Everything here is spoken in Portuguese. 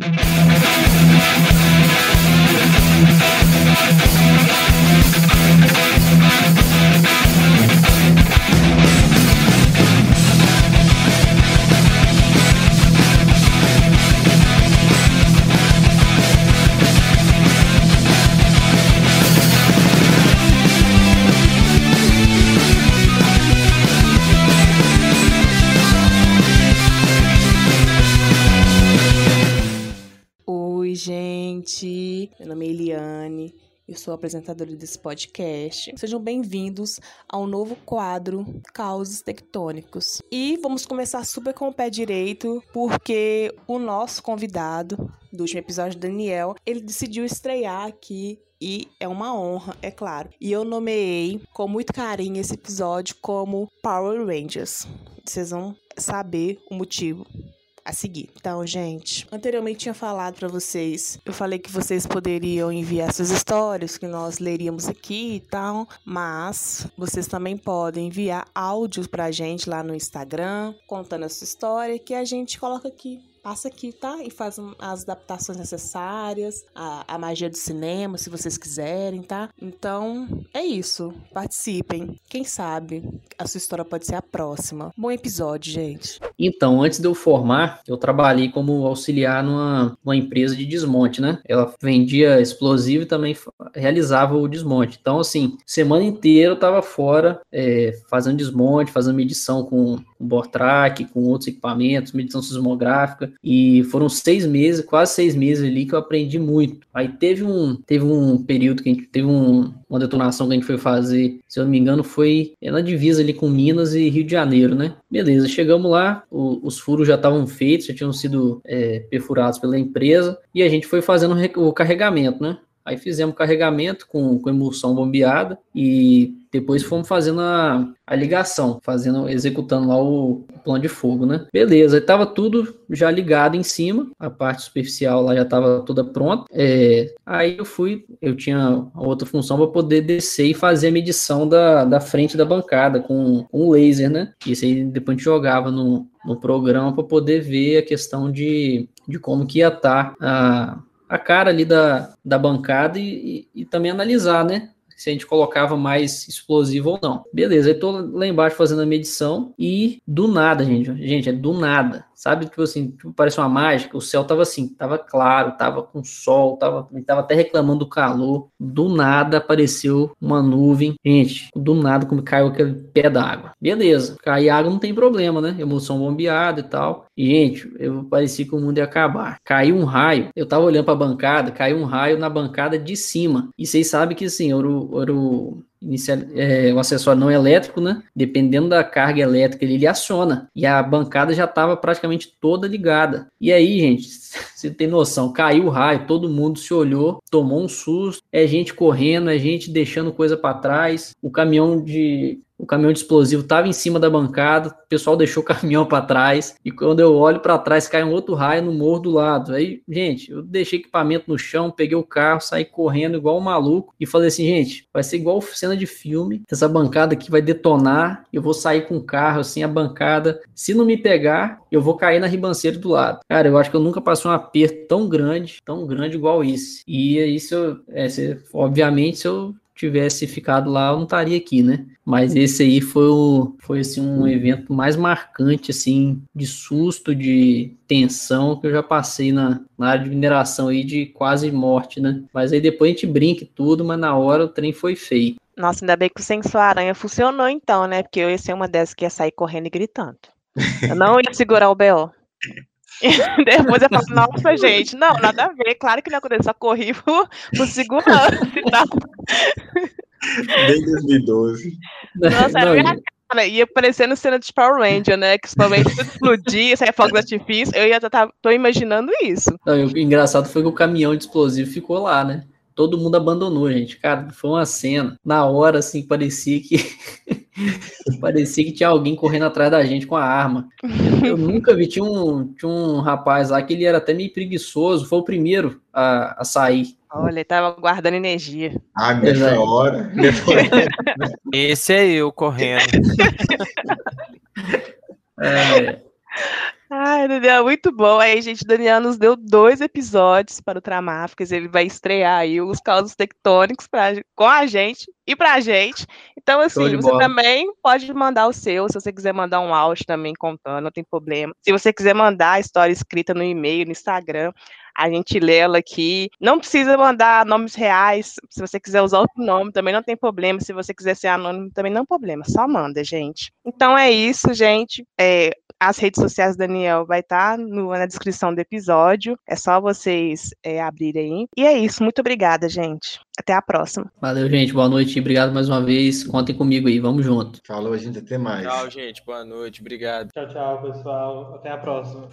gente! Meu nome é Eliane, eu sou apresentadora desse podcast. Sejam bem-vindos ao novo quadro Causos Tectônicos. E vamos começar super com o pé direito, porque o nosso convidado do último episódio, Daniel, ele decidiu estrear aqui e é uma honra, é claro. E eu nomeei com muito carinho esse episódio como Power Rangers. Vocês vão saber o motivo a seguir. Então, gente, anteriormente tinha falado para vocês, eu falei que vocês poderiam enviar suas histórias que nós leríamos aqui e tal, mas vocês também podem enviar áudios pra gente lá no Instagram, contando a sua história que a gente coloca aqui passa aqui, tá? E faz as adaptações necessárias, a, a magia do cinema, se vocês quiserem, tá? Então, é isso. Participem. Quem sabe a sua história pode ser a próxima. Bom episódio, gente. Então, antes de eu formar, eu trabalhei como auxiliar numa, numa empresa de desmonte, né? Ela vendia explosivo e também realizava o desmonte. Então, assim, semana inteira eu tava fora é, fazendo desmonte, fazendo medição com com Bortrack, com outros equipamentos, medição sismográfica, e foram seis meses, quase seis meses ali que eu aprendi muito. Aí teve um, teve um período que a gente teve um, uma detonação que a gente foi fazer, se eu não me engano, foi na divisa ali com Minas e Rio de Janeiro, né? Beleza, chegamos lá, o, os furos já estavam feitos, já tinham sido é, perfurados pela empresa, e a gente foi fazendo o carregamento, né? Aí fizemos carregamento com, com emulsão bombeada e depois fomos fazendo a, a ligação, fazendo, executando lá o, o plano de fogo, né? Beleza, estava tudo já ligado em cima, a parte superficial lá já estava toda pronta. É, aí eu fui, eu tinha outra função para poder descer e fazer a medição da, da frente da bancada com, com laser, né? Isso aí depois a gente jogava no, no programa para poder ver a questão de, de como que ia estar tá a a cara ali da, da bancada e, e, e também analisar, né? se a gente colocava mais explosivo ou não. Beleza, eu tô lá embaixo fazendo a medição e do nada, gente, gente, é do nada. Sabe, tipo assim, tipo, parece uma mágica, o céu tava assim, tava claro, tava com sol, tava, tava até reclamando do calor. Do nada apareceu uma nuvem. Gente, do nada como caiu aquele pé d'água. Beleza, cair água não tem problema, né? Emulsão bombeada e tal. E, gente, eu parecia que o mundo ia acabar. Caiu um raio, eu tava olhando pra bancada, caiu um raio na bancada de cima. E vocês sabem que, assim, era o, era o inicial, é, o acessório não elétrico, né? Dependendo da carga elétrica, ele, ele aciona. E a bancada já estava praticamente toda ligada. E aí, gente, você tem noção, caiu o raio, todo mundo se olhou, tomou um susto, é gente correndo, é gente deixando coisa para trás, o caminhão de o caminhão de explosivo estava em cima da bancada, o pessoal deixou o caminhão para trás, e quando eu olho para trás, cai um outro raio no morro do lado. Aí, gente, eu deixei equipamento no chão, peguei o carro, saí correndo igual um maluco e falei assim, gente, vai ser igual cena de filme, essa bancada aqui vai detonar, eu vou sair com o carro, assim, a bancada, se não me pegar, eu vou cair na ribanceira do lado. Cara, eu acho que eu nunca passei um aperto tão grande, tão grande igual esse. E isso, é, se, obviamente, se eu tivesse ficado lá, eu não estaria aqui, né? Mas esse aí foi, o, foi assim, um evento mais marcante, assim, de susto, de tensão que eu já passei na, na área de mineração aí, de quase morte, né? Mas aí depois a gente brinca e tudo, mas na hora o trem foi feio. Nossa, ainda bem que o sensor aranha funcionou então, né? Porque eu ia ser uma dessas que ia sair correndo e gritando. Eu não ia segurar o B.O. Depois eu falo, nossa, gente, não, nada a ver. Claro que não aconteceu, só corri por, por segurança e tal. Bem 2012. Nossa, era minha cara. Ia parecendo cena de Power Ranger, né? Que Rangers tudo explodia, saia fogo de artifício. Eu ia tá, tô imaginando isso. Não, o engraçado foi que o caminhão de explosivo ficou lá, né? Todo mundo abandonou, gente. Cara, foi uma cena. Na hora, assim, parecia que. Parecia que tinha alguém correndo atrás da gente com a arma. Eu, nunca vi. Tinha um, tinha um rapaz lá que ele era até meio preguiçoso. Foi o primeiro a, a sair. Olha, ele tava guardando energia. Ah, nessa hora. Esse é eu correndo. É, Ai, Daniel, muito bom. Aí, gente, Daniel nos deu dois episódios para o Tramáficas. Ele vai estrear aí os causos tectônicos pra, com a gente e pra gente. Então, assim, você bola. também pode mandar o seu, se você quiser mandar um áudio também contando, não tem problema. Se você quiser mandar a história escrita no e-mail, no Instagram, a gente lê ela aqui. Não precisa mandar nomes reais. Se você quiser usar outro nome, também não tem problema. Se você quiser ser anônimo, também não tem problema. Só manda, gente. Então é isso, gente. É, as redes sociais do Daniel vai estar tá na descrição do episódio. É só vocês é, abrirem aí. E é isso. Muito obrigada, gente. Até a próxima. Valeu, gente. Boa noite. Obrigado mais uma vez. Contem comigo aí. Vamos junto. Falou, gente. Até mais. Tchau, gente. Boa noite. Obrigado. Tchau, tchau, pessoal. Até a próxima.